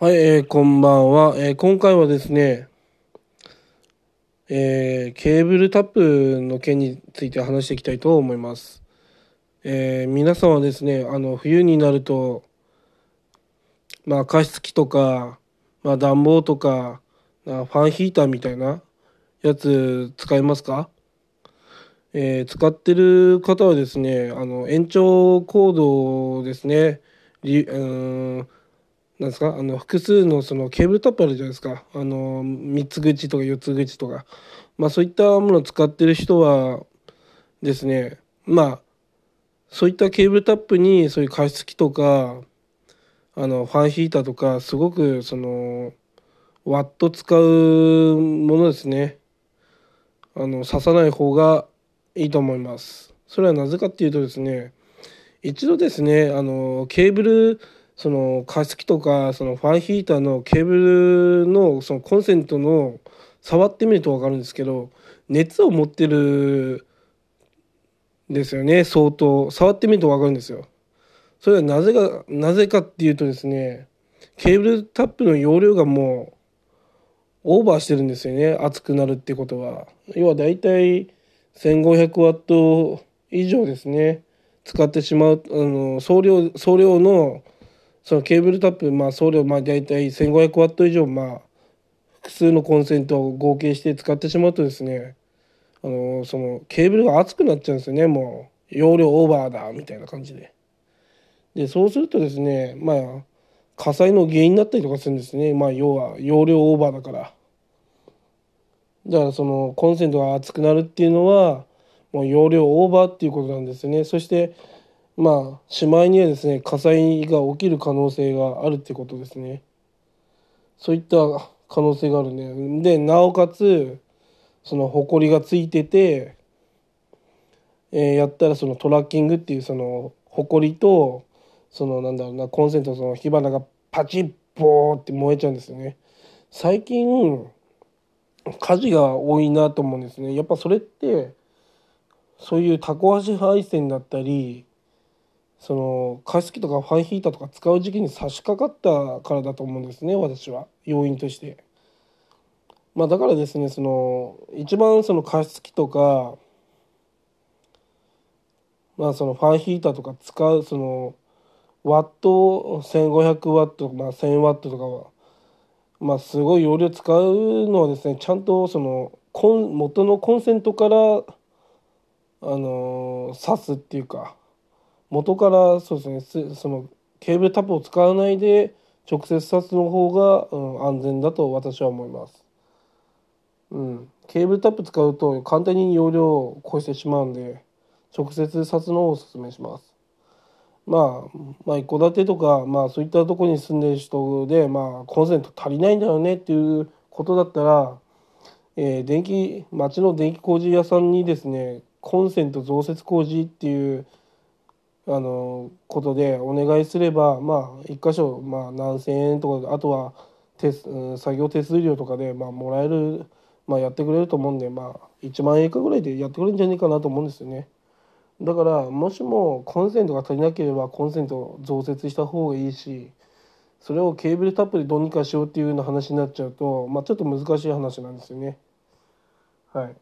はい、えーこんばんは。えー今回はですね、えーケーブルタップの件について話していきたいと思います。えー皆さんはですね、あの、冬になると、まあ、加湿器とか、まあ、暖房とか、あファンヒーターみたいなやつ使いますか？えー使ってる方はですね、あの、延長コードですね、りうんなんですか？あの複数のそのケーブルタップあるじゃないですか。あの3つ口とか4つ口とか。まあそういったものを使ってる人はですねまあそういったケーブルタップにそういう加湿器とかあのファンヒーターとかすごくそのワット使うものですね。あの刺さない方がいいと思います。それはなぜかっていうとですね一度ですねあのケーブルその加湿器とかそのファンヒーターのケーブルのそのコンセントの触ってみると分かるんですけど熱を持ってるんですよね相当触ってみると分かるんですよ。それはなぜかなぜかっていうとですねケーブルタップの容量がもうオーバーしてるんですよね熱くなるってことは。要はだいたい1500ワット以上ですね使ってしまうあの総量総量のそのケーブルタップ、まあ、送料、まあ、大体1500ワット以上、まあ、複数のコンセントを合計して使ってしまうとですね、あの、その、ケーブルが熱くなっちゃうんですよね、もう。容量オーバーだ、みたいな感じで。で、そうするとですね、まあ、火災の原因になったりとかするんですね。まあ、要は、容量オーバーだから。だから、その、コンセントが熱くなるっていうのは、もう容量オーバーっていうことなんですね。そして、まあしまいにはですね火災が起きる可能性があるってことですね。そういった可能性があるね。でなおかつそのホコリがついてて、えーやったらそのトラッキングっていうそのホコリとそのなんだろうなコンセントその火花がパチッボーって燃えちゃうんですよね。最近火事が多いなと思うんですね。やっぱそれってそういうタコ足配線だったりその加湿器とかファンヒーターとか使う時期に差し掛かったからだと思うんですね私は要因として。まあだからですねその一番その加湿器とかまあそのファンヒーターとか使うそのワット1500ワットまあ1000ワットとかはまあすごい容量使うのはですねちゃんとそのコン元のコンセントからあの挿すっていうか元からそうですねすそのケーブルタップを使わないで直接挿すの方が、うん、安全だと私は思います。うん、ケーブルタップ使うと簡単に容量を超えてしまうんで直接挿すのをおすすめします。まあ、まあ、一戸建てとか、まあ、そういったところに住んでる人で、まあ、コンセント足りないんだよねっていうことだったら、えー電気町の電気工事屋さんにですねコンセント増設工事っていうあのことでお願いすればまあ一箇所、まあ、何千円とかあとは手作業手数料とかで、まあ、もらえる、まあ、やってくれると思うんで、まあ、1万円以下ぐらいでやってくれるんじゃないかなと思うんですよね。だからもしもコンセントが足りなければコンセント増設した方がいいしそれをケーブルタップでどうにかしようっていうような話になっちゃうと、まあ、ちょっと難しい話なんですよね。はい、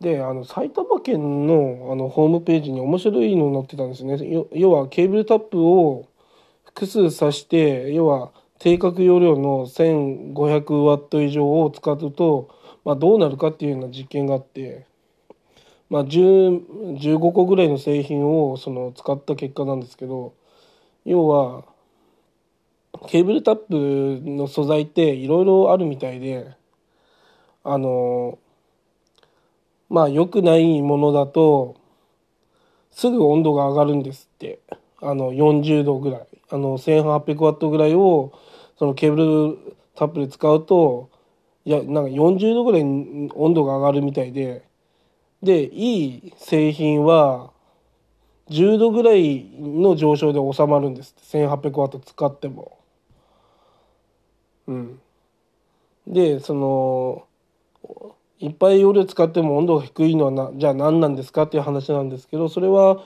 であの埼玉県のあのホームページに面白いの載ってたんですね。要はケーブルタップを複数挿して要は定格容量の1500ワット以上を使うと、まあ、どうなるかっていうような実験があって、まあ、10 15個ぐらいの製品をその使った結果なんですけど要はケーブルタップの素材っていろいろあるみたいであのまあ良くないものだとすぐ温度が上がるんですって。あの40度ぐらい。あの1800ワットぐらいをそのケーブルタップで使うといやなんか40度ぐらい温度が上がるみたいで。でいい製品は10度ぐらいの上昇で収まるんですって。1800ワット使っても。うん、でそのいっぱい容量使っても温度が低いのはなじゃあ何なんですかっていう話なんですけどそれは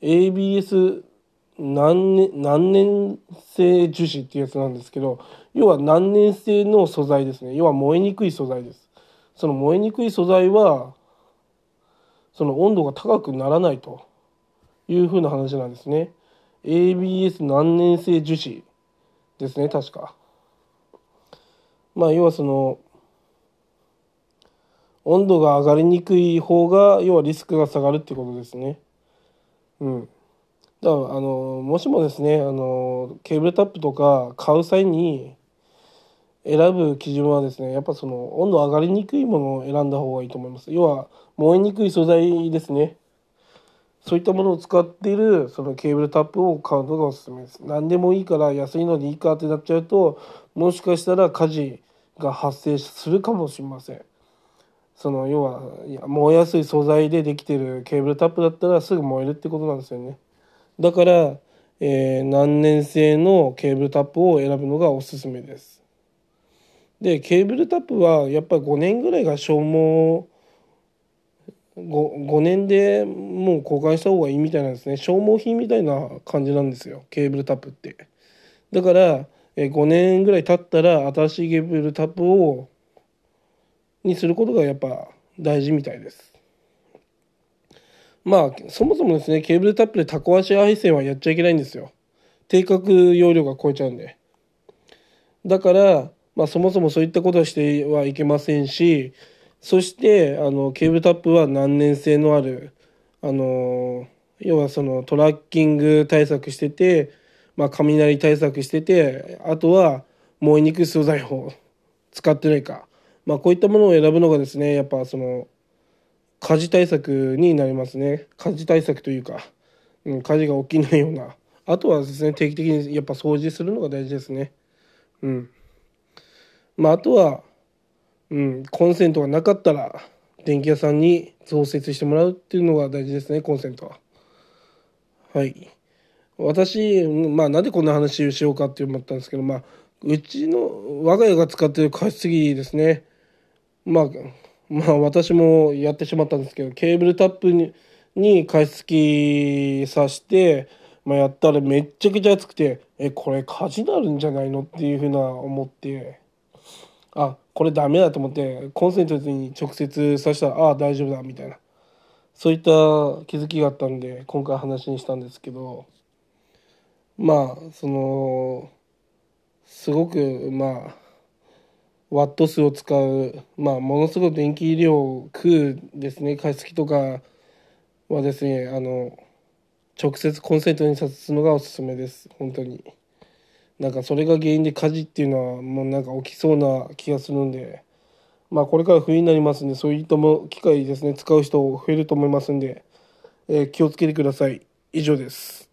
ABS 何年何年性樹脂っていうやつなんですけど要は何年性の素材ですね。要は燃えにくい素材です。その燃えにくい素材はその温度が高くならないというふうな話なんですね。ABS 何年性樹脂ですね確か。まあ要はその温度が上がりにくい方が要はリスクが下がるってことですね。うん。だからあのもしもですねあのケーブルタップとか買う際に選ぶ基準はですねやっぱその温度上がりにくいものを選んだ方がいいと思います。要は燃えにくい素材ですね。そういったものを使っているそのケーブルタップを買うのがおすすめです。何でもいいから安いのでいいかってなっちゃうともしかしたら火事が発生するかもしれません。その要は燃えやすい素材でできてるケーブルタップだったらすぐ燃えるってことなんですよね。だから、えー、難燃性のケーブルタップを選ぶのがおすすめです。でケーブルタップはやっぱり5年ぐらいが消耗 5, 5年でもう交換した方がいいみたいなんですね。消耗品みたいな感じなんですよ。ケーブルタップって。だから5年ぐらい経ったら新しいケーブルタップをにすることがやっぱ大事みたいです。まあそもそもですねケーブルタップでタコ足配線はやっちゃいけないんですよ。定格容量が超えちゃうんで。だからまあそもそもそういったことをしてはいけませんしそしてあのケーブルタップは難燃性のあるあの要はそのトラッキング対策してて、まあ、雷対策しててあとは燃えにくい素材を使ってないか、まあ、こういったものを選ぶのがですねやっぱその火事対策になりますね。火事対策というか、うん、火事が起きないような。あとはですね定期的にやっぱ掃除するのが大事ですね。うん。まああとはうん、コンセントがなかったら電気屋さんに増設してもらうっていうのが大事ですねコンセントは。はい。私、まあ、なんでこんな話をしようかって思ったんですけど、まあ、うちの我が家が使ってる加湿器ですね。まあまあ私もやってしまったんですけどケーブルタップにに加湿器さして、まあ、やったらめっちゃくちゃ熱くてえこれ火事になるんじゃないのっていうふうな思って。あこれダメだと思ってコンセントに直接さしたらああ大丈夫だみたいな。そういった気づきがあったんで今回話にしたんですけど。まあそのすごくまあワット数を使うまあものすごく電気量を食うですね加湿器とかはですねあの直接コンセントにさすのがおすすめです本当に。なんかそれが原因で火事っていうのはもうなんか起きそうな気がするんでまあこれから冬になりますんでそういったも機械ですね使う人増えると思いますんで、えー、気をつけてください以上です。